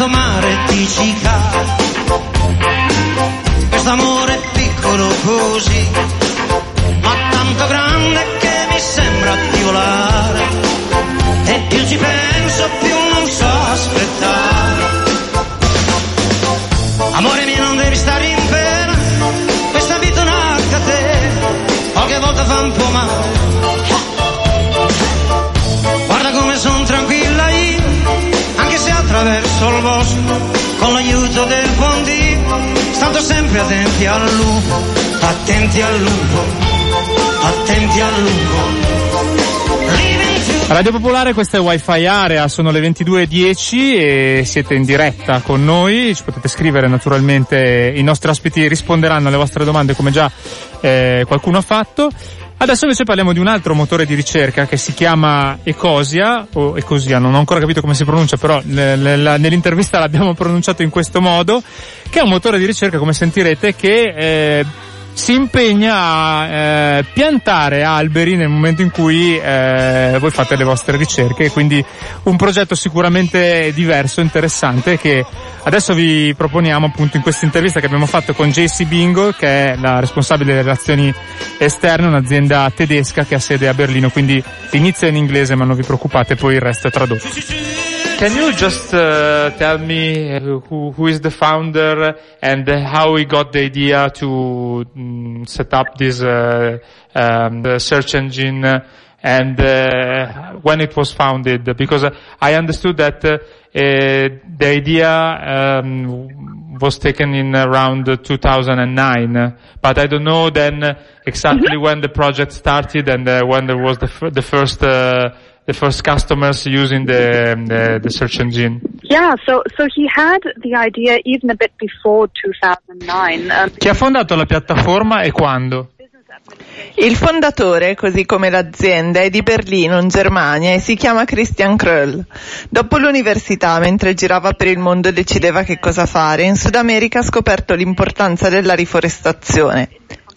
questo mare l'aiuto del buon Dio, stando sempre attenti al lupo, attenti al lupo, attenti al lupo. Radio Popolare, questa è Wi-Fi Area, sono le 22.10 e siete in diretta con noi, ci potete scrivere naturalmente, i nostri ospiti risponderanno alle vostre domande come già eh, qualcuno ha fatto. Adesso invece parliamo di un altro motore di ricerca che si chiama Ecosia, o Ecosia, non ho ancora capito come si pronuncia, però nell'intervista l'abbiamo pronunciato in questo modo, che è un motore di ricerca, come sentirete, che eh, si impegna a eh, piantare alberi nel momento in cui eh, voi fate le vostre ricerche, quindi un progetto sicuramente diverso, interessante che adesso vi proponiamo appunto in questa intervista che abbiamo fatto con JC Bingo che è la responsabile delle relazioni esterne, un'azienda tedesca che ha sede a Berlino, quindi l'inizio è in inglese ma non vi preoccupate, poi il resto è tradotto. Can you just uh, tell me who, who is the founder and how he got the idea to um, set up this uh, um, search engine and uh, when it was founded? Because I understood that uh, the idea um, was taken in around 2009, but I don't know then exactly mm-hmm. when the project started and uh, when there was the, f- the first uh, the first customers using the, the, the search engine? Yeah, so, so he had the idea even a bit before 2009. Um, Chi ha fondato la piattaforma e quando? Il fondatore, così come l'azienda, è di Berlino, in Germania, e si chiama Christian Kröll. Dopo l'università, mentre girava per il mondo e decideva che cosa fare, in Sud America ha scoperto l'importanza della riforestazione.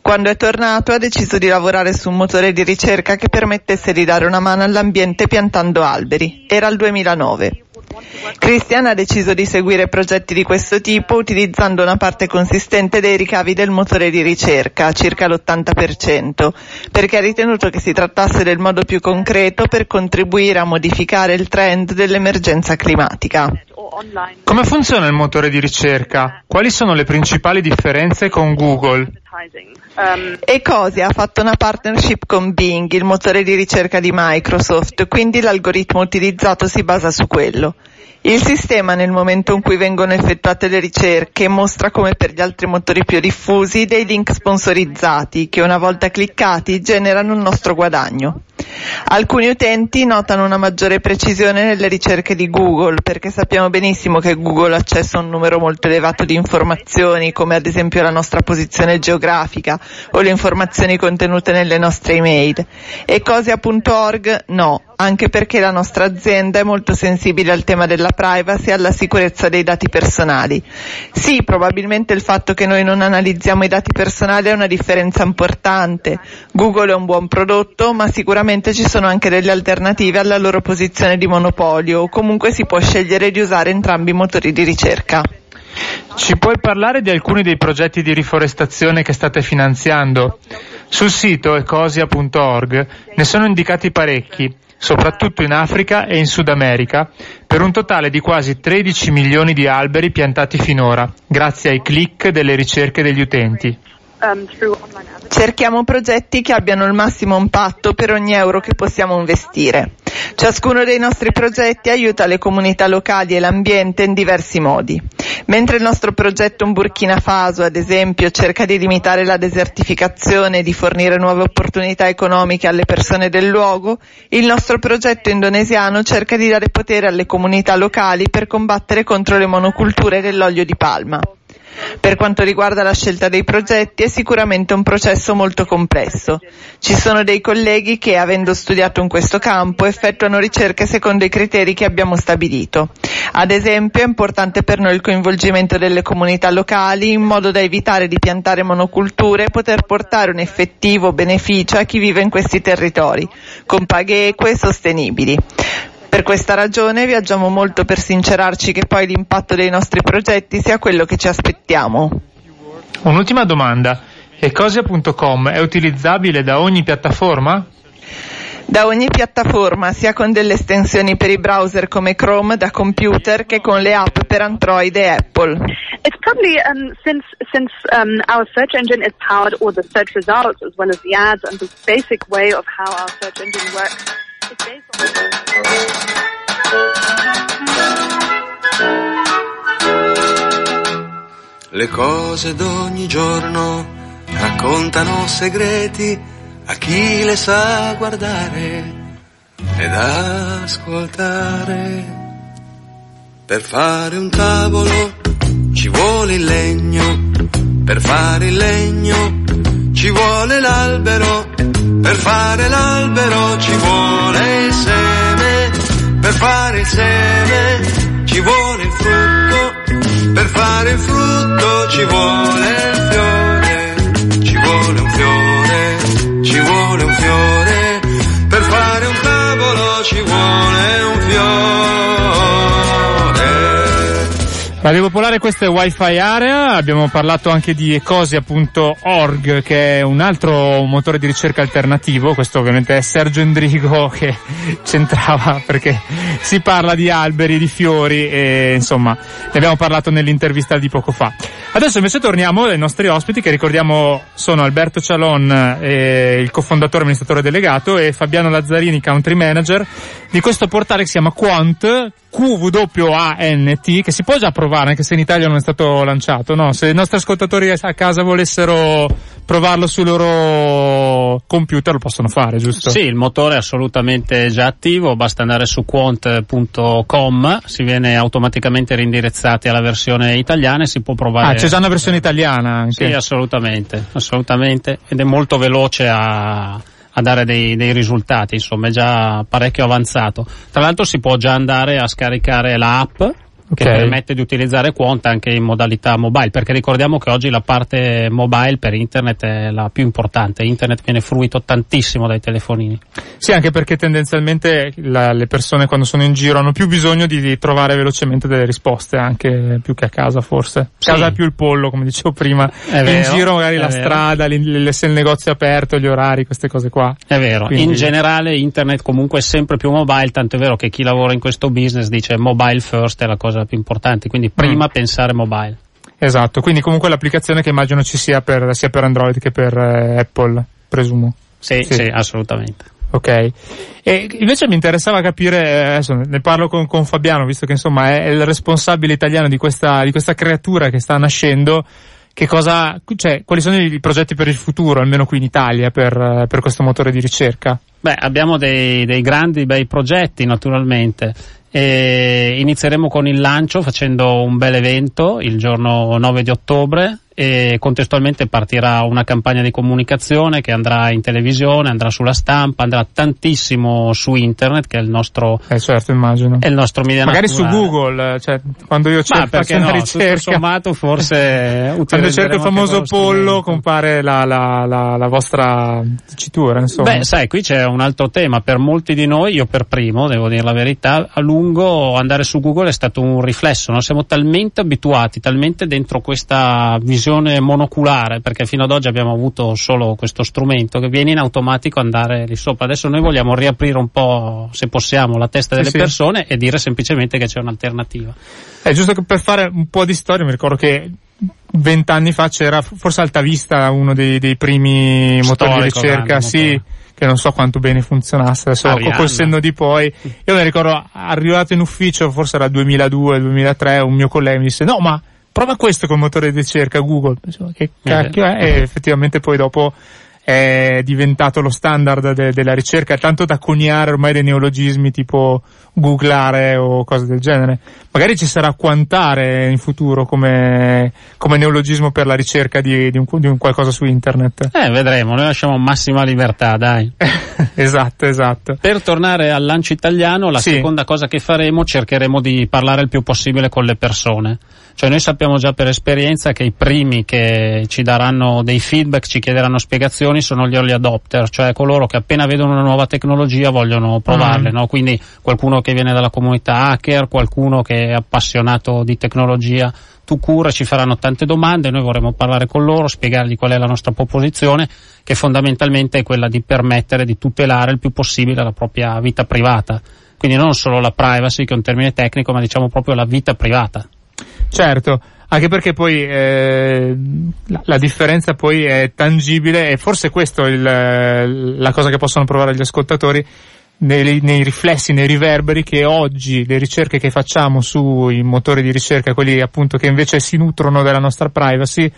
Quando è tornato ha deciso di lavorare su un motore di ricerca che permettesse di dare una mano all'ambiente piantando alberi. Era il 2009. Christian ha deciso di seguire progetti di questo tipo utilizzando una parte consistente dei ricavi del motore di ricerca, circa l'80%, perché ha ritenuto che si trattasse del modo più concreto per contribuire a modificare il trend dell'emergenza climatica. Come funziona il motore di ricerca? Quali sono le principali differenze con Google? Um, Ecosia ha fatto una partnership con Bing, il motore di ricerca di Microsoft, quindi l'algoritmo utilizzato si basa su quello. Il sistema nel momento in cui vengono effettuate le ricerche mostra come per gli altri motori più diffusi dei link sponsorizzati che una volta cliccati generano un nostro guadagno. Alcuni utenti notano una maggiore precisione nelle ricerche di Google perché sappiamo benissimo che Google accessa un numero molto elevato di informazioni come ad esempio la nostra posizione geografica o le informazioni contenute nelle nostre email. E Cosia.org no, anche perché la nostra azienda è molto sensibile al tema della privacy e alla sicurezza dei dati personali. Sì, probabilmente il fatto che noi non analizziamo i dati personali è una differenza importante. Google è un buon prodotto, ma sicuramente ci sono anche delle alternative alla loro posizione di monopolio comunque si può scegliere di usare entrambi i motori di ricerca. Ci puoi parlare di alcuni dei progetti di riforestazione che state finanziando? Sul sito ecosia.org ne sono indicati parecchi soprattutto in Africa e in Sud America, per un totale di quasi 13 milioni di alberi piantati finora, grazie ai click delle ricerche degli utenti. Um, Cerchiamo progetti che abbiano il massimo impatto per ogni euro che possiamo investire. Ciascuno dei nostri progetti aiuta le comunità locali e l'ambiente in diversi modi. Mentre il nostro progetto in Burkina Faso, ad esempio, cerca di limitare la desertificazione e di fornire nuove opportunità economiche alle persone del luogo, il nostro progetto indonesiano cerca di dare potere alle comunità locali per combattere contro le monoculture dell'olio di palma. Per quanto riguarda la scelta dei progetti è sicuramente un processo molto complesso. Ci sono dei colleghi che, avendo studiato in questo campo, effettuano ricerche secondo i criteri che abbiamo stabilito. Ad esempio è importante per noi il coinvolgimento delle comunità locali in modo da evitare di piantare monoculture e poter portare un effettivo beneficio a chi vive in questi territori, con paghe eque e sostenibili. Per questa ragione viaggiamo molto per sincerarci che poi l'impatto dei nostri progetti sia quello che ci aspettiamo. Un'ultima domanda. Ecosia.com è utilizzabile da ogni piattaforma? Da ogni piattaforma, sia con delle estensioni per i browser come Chrome da computer che con le app per Android e Apple. It's probably um, since since um, our search engine is powered, or the search results as well as the ads, and the basic way of how our search engine works le cose d'ogni giorno raccontano segreti a chi le sa guardare ed ascoltare. Per fare un tavolo ci vuole il legno, per fare il legno ci vuole l'albero per fare l'albero ci vuole il seme, per fare il seme ci vuole il frutto, per fare il frutto ci vuole il fiore, ci vuole un fiore, ci vuole un fiore, per fare un tavolo ci vuole Radio Popolare, questo è Wi-Fi Area, abbiamo parlato anche di ecosia.org che è un altro motore di ricerca alternativo, questo ovviamente è Sergio Endrigo che c'entrava perché si parla di alberi, di fiori e insomma ne abbiamo parlato nell'intervista di poco fa. Adesso invece torniamo ai nostri ospiti che ricordiamo sono Alberto Cialon, eh, il cofondatore e amministratore delegato e Fabiano Lazzarini, country manager di questo portale che si chiama Quant, QWANT, che si può già provare anche se in Italia non è stato lanciato, no? Se i nostri ascoltatori a casa volessero provarlo sui loro computer lo possono fare, giusto? Sì, il motore è assolutamente già attivo, basta andare su quant.com, si viene automaticamente reindirizzati alla versione italiana e si può provare. Ah, c'è già una versione italiana anche? Sì, assolutamente, assolutamente, ed è molto veloce a a dare dei, dei, risultati, insomma è già parecchio avanzato. Tra l'altro si può già andare a scaricare l'app che okay. permette di utilizzare Quant anche in modalità mobile, perché ricordiamo che oggi la parte mobile per internet è la più importante, internet viene fruito tantissimo dai telefonini. Sì, anche perché tendenzialmente la, le persone quando sono in giro hanno più bisogno di, di, trovare velocemente delle risposte, anche più che a casa forse. Sì. Casa è più il pollo, come dicevo prima, è in vero, giro magari la vero. strada, se il negozio è aperto, gli orari, queste cose qua. È vero, Quindi... in generale internet comunque è sempre più mobile, tanto è vero che chi lavora in questo business dice mobile first è la cosa più importante, quindi prima mm. pensare mobile. Esatto, quindi comunque l'applicazione che immagino ci sia per, sia per Android che per eh, Apple, presumo. Sì, sì, sì, assolutamente. Ok. E invece mi interessava capire, eh, adesso ne parlo con, con Fabiano, visto che insomma è, il responsabile italiano di questa, di questa creatura che sta nascendo, che cosa, cioè, quali sono i progetti per il futuro, almeno qui in Italia, per, per questo motore di ricerca? Beh, abbiamo dei, dei grandi bei progetti naturalmente. E inizieremo con il lancio facendo un bel evento il giorno 9 di ottobre e contestualmente partirà una campagna di comunicazione che andrà in televisione, andrà sulla stampa, andrà tantissimo su internet che è il nostro eh certo immagino. è il nostro media magari naturale. su Google cioè quando io cerco una no, ricerca. sommato forse quando cerco il famoso pollo compare la, la, la, la, vostra dicitura insomma. Beh sai qui c'è un altro tema. Per molti di noi io per primo devo dire la verità a lungo andare su Google è stato un riflesso. No? siamo talmente abituati talmente dentro questa visione visione monoculare, perché fino ad oggi abbiamo avuto solo questo strumento che viene in automatico andare lì sopra. Adesso noi vogliamo riaprire un po', se possiamo, la testa delle sì, persone sì. e dire semplicemente che c'è un'alternativa. È giusto che per fare un po' di storia, mi ricordo che vent'anni fa c'era forse Altavista, uno dei, dei primi motori di ricerca, sì, che non so quanto bene funzionasse, adesso Arianna. col senno di poi. Io mi ricordo, arrivato in ufficio, forse era 2002-2003, un mio collega mi disse, no ma prova questo col motore di ricerca Google. Che cacchio è? E effettivamente poi dopo è diventato lo standard de- della ricerca, tanto da coniare ormai dei neologismi tipo googlare o cose del genere. Magari ci sarà quantare in futuro come, come neologismo per la ricerca di, di, un, di, un, qualcosa su internet. Eh, vedremo, noi lasciamo massima libertà, dai. esatto, esatto. Per tornare al lancio italiano, la sì. seconda cosa che faremo, cercheremo di parlare il più possibile con le persone. Cioè noi sappiamo già per esperienza che i primi che ci daranno dei feedback, ci chiederanno spiegazioni sono gli early adopter, cioè coloro che appena vedono una nuova tecnologia vogliono provarle, mm. no? Quindi qualcuno che viene dalla comunità hacker, qualcuno che è appassionato di tecnologia tu cura, ci faranno tante domande, noi vorremmo parlare con loro, spiegargli qual è la nostra proposizione, che fondamentalmente è quella di permettere di tutelare il più possibile la propria vita privata. Quindi non solo la privacy, che è un termine tecnico, ma diciamo proprio la vita privata. Certo, anche perché poi eh, la, differenza poi è tangibile e forse questo è la cosa che possono provare gli ascoltatori nei, nei, riflessi, nei riverberi che oggi le ricerche che facciamo sui motori di ricerca, quelli appunto che invece si nutrono della nostra privacy,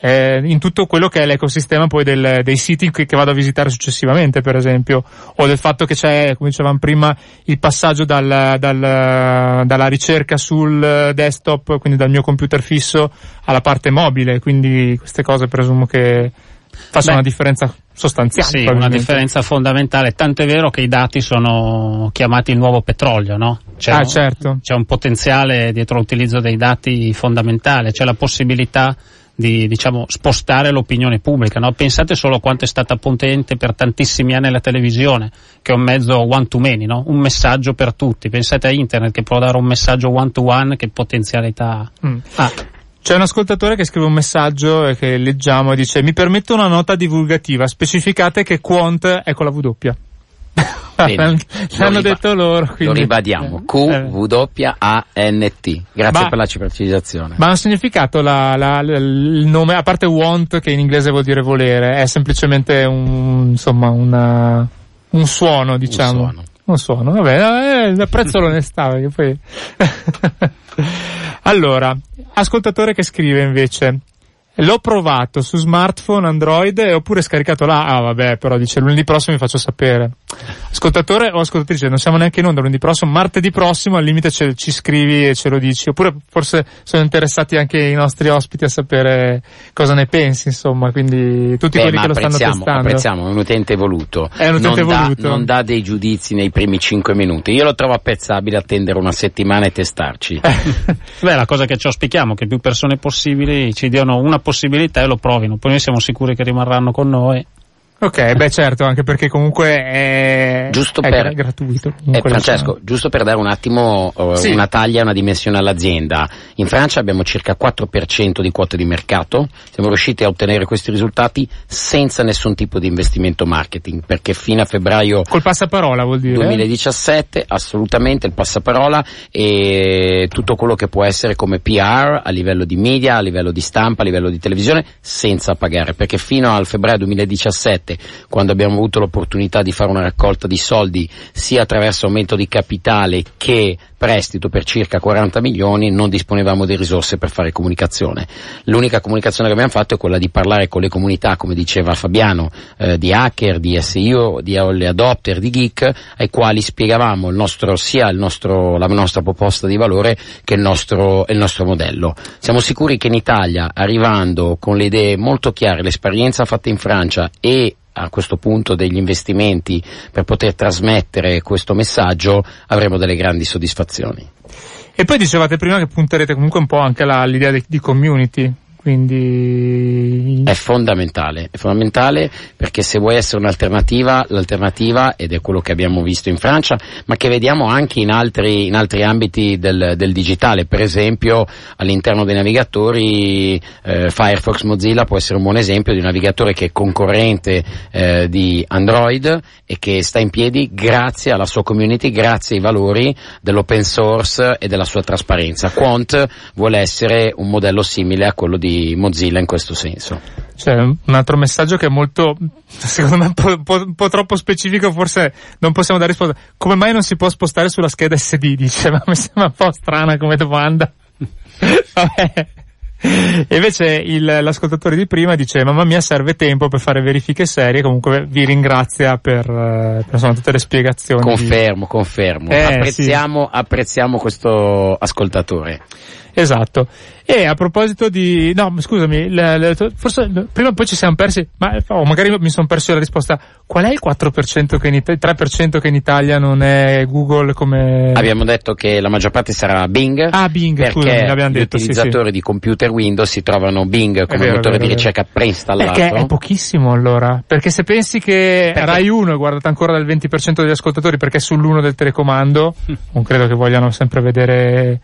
eh, in tutto quello che è l'ecosistema poi del, dei siti che, che, vado a visitare successivamente, per esempio, o del fatto che c'è, come dicevamo prima, il passaggio dal, dal, dalla ricerca sul desktop, quindi dal mio computer fisso, alla parte mobile, quindi queste cose presumo che facciano una differenza sostanziale. Sì, una differenza fondamentale, tanto è vero che i dati sono chiamati il nuovo petrolio, no? C'è, ah, certo. c'è un potenziale dietro l'utilizzo dei dati fondamentale, c'è la possibilità di diciamo, spostare l'opinione pubblica. No? Pensate solo a quanto è stata potente per tantissimi anni la televisione, che è un mezzo one to many, no? un messaggio per tutti. Pensate a internet che può dare un messaggio one to one, che potenzialità mm. ha. C'è un ascoltatore che scrive un messaggio e che leggiamo e dice mi permetto una nota divulgativa, specificate che Quant è con la W. L'hanno detto loro. Quindi... Lo ribadiamo. Q-W-A-N-T. Grazie ma, per la precisazione. Ma ha un significato la, la, la, il nome, a parte want, che in inglese vuol dire volere, è semplicemente un, insomma, una, un suono, diciamo. Un suono. Un suono, vabbè, eh, apprezzo l'onestà, perché poi... allora, ascoltatore che scrive invece, L'ho provato su smartphone, Android e oppure scaricato là. Ah, vabbè, però dice lunedì prossimo vi faccio sapere. Ascoltatore o ascoltatrice, non siamo neanche in onda lunedì prossimo, martedì prossimo al limite ce, ci scrivi e ce lo dici. Oppure forse sono interessati anche i nostri ospiti a sapere cosa ne pensi, insomma. Quindi tutti Beh, quelli che lo stanno testando. Apprezziamo, è un utente evoluto. È un utente non evoluto. Dà, non dà dei giudizi nei primi 5 minuti. Io lo trovo apprezzabile attendere una settimana e testarci. Beh, la cosa che ci auspichiamo, che più persone possibili ci diano una possibilità e lo provino. Poi noi siamo sicuri che rimarranno con noi. Ok, beh certo, anche perché comunque è, giusto è per, gratuito. Eh, Francesco, giusto per dare un attimo uh, sì. una taglia, una dimensione all'azienda. In Francia abbiamo circa 4% di quote di mercato, siamo riusciti a ottenere questi risultati senza nessun tipo di investimento marketing, perché fino a febbraio... Col passaparola vuol dire? 2017, assolutamente, il passaparola e tutto quello che può essere come PR a livello di media, a livello di stampa, a livello di televisione, senza pagare, perché fino al febbraio 2017 quando abbiamo avuto l'opportunità di fare una raccolta di soldi sia attraverso aumento di capitale che prestito per circa 40 milioni, non disponevamo di risorse per fare comunicazione. L'unica comunicazione che abbiamo fatto è quella di parlare con le comunità, come diceva Fabiano, eh, di hacker, di SEO, di early adopter, di geek, ai quali spiegavamo il nostro, sia il nostro, la nostra proposta di valore che il nostro, il nostro modello. Siamo sicuri che in Italia, arrivando con le idee molto chiare, l'esperienza fatta in Francia e a questo punto degli investimenti per poter trasmettere questo messaggio avremo delle grandi soddisfazioni. E poi dicevate prima che punterete comunque un po' anche all'idea di, di community, quindi è fondamentale, è fondamentale perché se vuoi essere un'alternativa, l'alternativa ed è quello che abbiamo visto in Francia, ma che vediamo anche in altri, in altri ambiti del, del, digitale, per esempio all'interno dei navigatori eh, Firefox Mozilla può essere un buon esempio di un navigatore che è concorrente eh, di Android e che sta in piedi grazie alla sua community, grazie ai valori dell'open source e della sua trasparenza. Quant vuole essere un modello simile a quello di di Mozilla in questo senso. C'è un altro messaggio che è molto, secondo me, un po', po', un po', troppo specifico, forse non possiamo dare risposta. Come mai non si può spostare sulla scheda SD? Dice, ma mi sembra un po' strana come domanda. Vabbè. E invece il, l'ascoltatore di prima dice mamma mia serve tempo per fare verifiche serie comunque vi ringrazia per, per insomma, tutte le spiegazioni confermo confermo eh, apprezziamo, sì. apprezziamo questo ascoltatore Esatto. E a proposito di, no, scusami, le, le, forse prima o poi ci siamo persi, ma oh, magari mi sono perso la risposta. Qual è il 4% che in Italia, il 3% che in Italia non è Google come... Abbiamo detto che la maggior parte sarà Bing. Ah, Bing, perché scusami, l'abbiamo detto. Gli utilizzatori sì, di computer Windows si trovano Bing come vero, motore vero, di ricerca preinstallato. Perché è pochissimo allora. Perché se pensi che perché? Rai 1 è guardata ancora dal 20% degli ascoltatori perché è sull'1 del telecomando, non credo che vogliano sempre vedere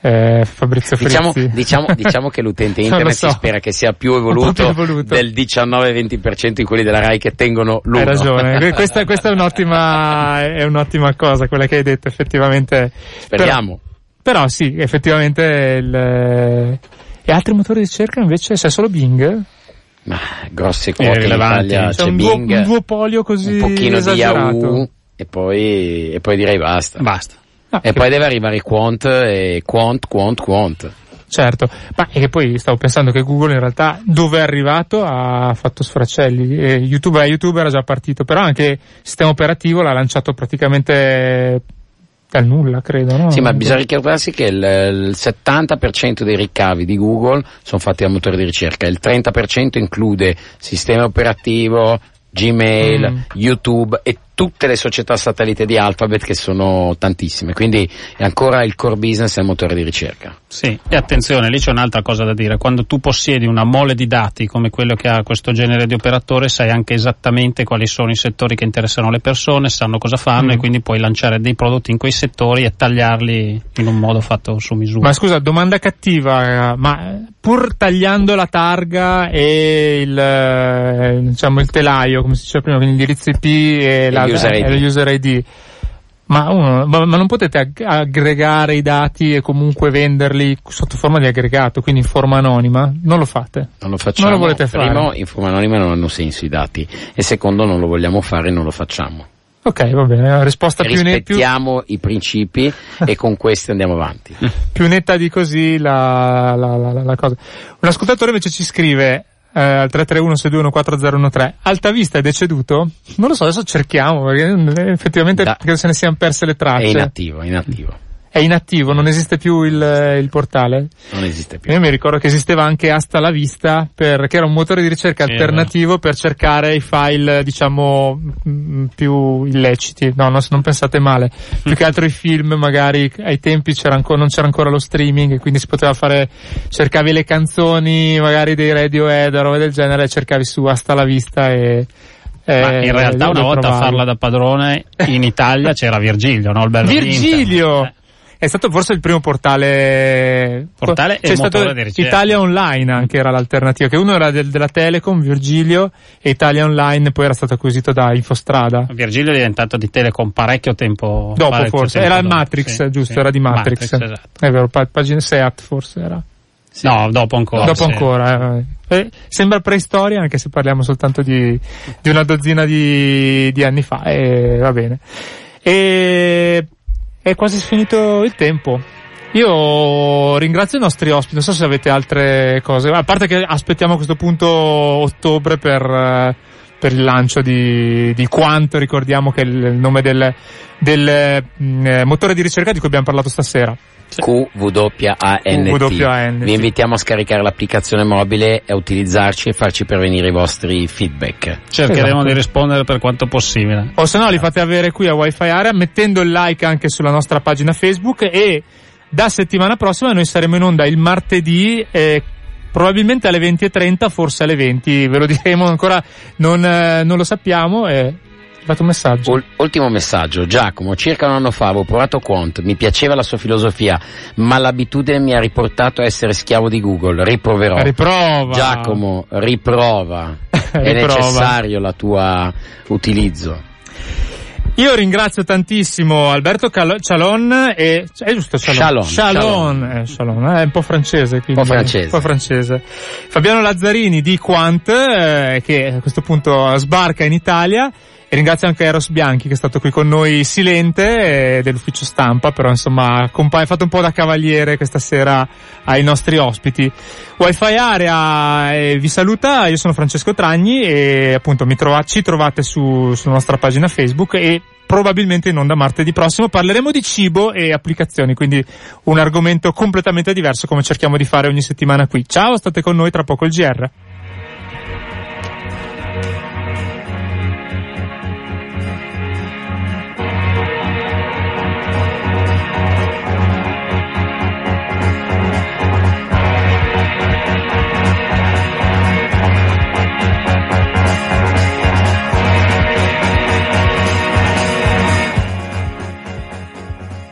eh, Fabrizio diciamo, diciamo, diciamo, che l'utente internet so. si spera che sia più evoluto, evoluto. del 19-20% di quelli della RAI che tengono l'uno. Hai ragione, questa, questa è, un'ottima, è un'ottima cosa, quella che hai detto effettivamente. Speriamo. Però, però sì, effettivamente il, e altri motori di ricerca invece c'è solo Bing? Ma grosse quote in Italia c'è, c'è un, Bing, duopolio così un pochino esagerato. di Yahoo e poi, e poi direi basta. Basta. No, e poi deve arrivare Quant e Quant, Quant, Quant. Certo, ma è che poi stavo pensando che Google in realtà dove è arrivato ha fatto sfracelli. E YouTube, YouTube era già partito, però anche il sistema operativo l'ha lanciato praticamente dal nulla, credo. No? Sì, ma bisogna ricordarsi che il, il 70% dei ricavi di Google sono fatti dal motore di ricerca, il 30% include sistema operativo, Gmail, mm. YouTube e tutte le società satellite di Alphabet che sono tantissime, quindi è ancora il core business e il motore di ricerca. Sì, e attenzione, lì c'è un'altra cosa da dire, quando tu possiedi una mole di dati come quello che ha questo genere di operatore sai anche esattamente quali sono i settori che interessano le persone, sanno cosa fanno mm. e quindi puoi lanciare dei prodotti in quei settori e tagliarli in un modo fatto su misura. Ma scusa, domanda cattiva, ma pur tagliando la targa e il, eh, diciamo, il telaio, come si diceva prima, quindi l'indirizzo IP e la user ID. user ID. Ma, uno, ma, ma, non potete ag- aggregare i dati e comunque venderli sotto forma di aggregato, quindi in forma anonima? Non lo fate? Non lo facciamo. Non lo volete fare? Primo, in forma anonima non hanno senso i dati e secondo non lo vogliamo fare e non lo facciamo. Ok, va bene, risposta più netta. Rispettiamo più... i principi e con questi andiamo avanti. più netta di così la, la, la, la cosa. Un ascoltatore invece ci scrive eh, al 331-621-4013. Altavista è deceduto? Non lo so, adesso cerchiamo, perché eh, effettivamente da. credo se ne siano perse le tracce. È inattivo, è inattivo è inattivo, non esiste più il, il, portale? Non esiste più. Io mi ricordo che esisteva anche Asta la Vista, per, che era un motore di ricerca sì, alternativo no. per cercare i file, diciamo, mm, più illeciti. No, no non pensate male. più che altro i film, magari ai tempi c'era ancora, non c'era ancora lo streaming, quindi si poteva fare, cercavi le canzoni, magari dei Radiohead o roba del genere, cercavi su Asta la Vista e, ma in realtà una volta a farla da padrone in Italia c'era Virgilio, no? Il bello Virgilio! È stato forse il primo portale, portale c'è stato Italia Online anche era l'alternativa, che uno era del, della Telecom, Virgilio, e Italia Online poi era stato acquisito da Infostrada. Virgilio è diventato di Telecom parecchio tempo dopo parecchio forse, tempo era dopo. Matrix, sì, giusto, sì. era di Matrix. Matrix esatto. È vero, pagina Seat forse era. Sì. No, dopo ancora. Dopo ancora. Eh. Eh, sembra preistoria anche se parliamo soltanto di, di una dozzina di, di anni fa. E va bene. E è quasi finito il tempo. Io ringrazio i nostri ospiti, non so se avete altre cose, a parte che aspettiamo a questo punto ottobre per, eh, per il lancio di, di Quanto, ricordiamo che è il nome del, del mh, mm, motore di ricerca di cui abbiamo parlato stasera. QWANT. Vi invitiamo a scaricare l'applicazione mobile e a utilizzarci e farci pervenire i vostri feedback. Cercheremo esatto. di rispondere per quanto possibile. O se no li fate avere qui a Wi-Fi Area mettendo il like anche sulla nostra pagina Facebook e da settimana prossima noi saremo in onda il martedì eh, probabilmente alle 20.30, forse alle 20, ve lo diremo ancora, non, eh, non lo sappiamo. Eh, dato un messaggio. U- ultimo messaggio, Giacomo, circa un anno fa avevo provato Quant, mi piaceva la sua filosofia, ma l'abitudine mi ha riportato a essere schiavo di Google, riproverò. Riprova. Giacomo, riprova. È necessario la tua utilizzo. Io ringrazio tantissimo Alberto Cal- Cialon e è giusto Cialon? Chalon. Cialon, Chalon. Eh, Chalon, eh, è un po' francese, quindi, un po' francese. Un po' francese. Fabiano Lazzarini di Quant eh, che a questo punto sbarca in Italia e ringrazio anche Eros Bianchi che è stato qui con noi silente eh, dell'ufficio stampa, però insomma ha fatto un po' da cavaliere questa sera ai nostri ospiti. Wi-Fi Area eh, vi saluta, io sono Francesco Tragni e appunto trova, ci trovate su, sulla nostra pagina Facebook e probabilmente in onda martedì prossimo parleremo di cibo e applicazioni, quindi un argomento completamente diverso come cerchiamo di fare ogni settimana qui. Ciao, state con noi tra poco il GR.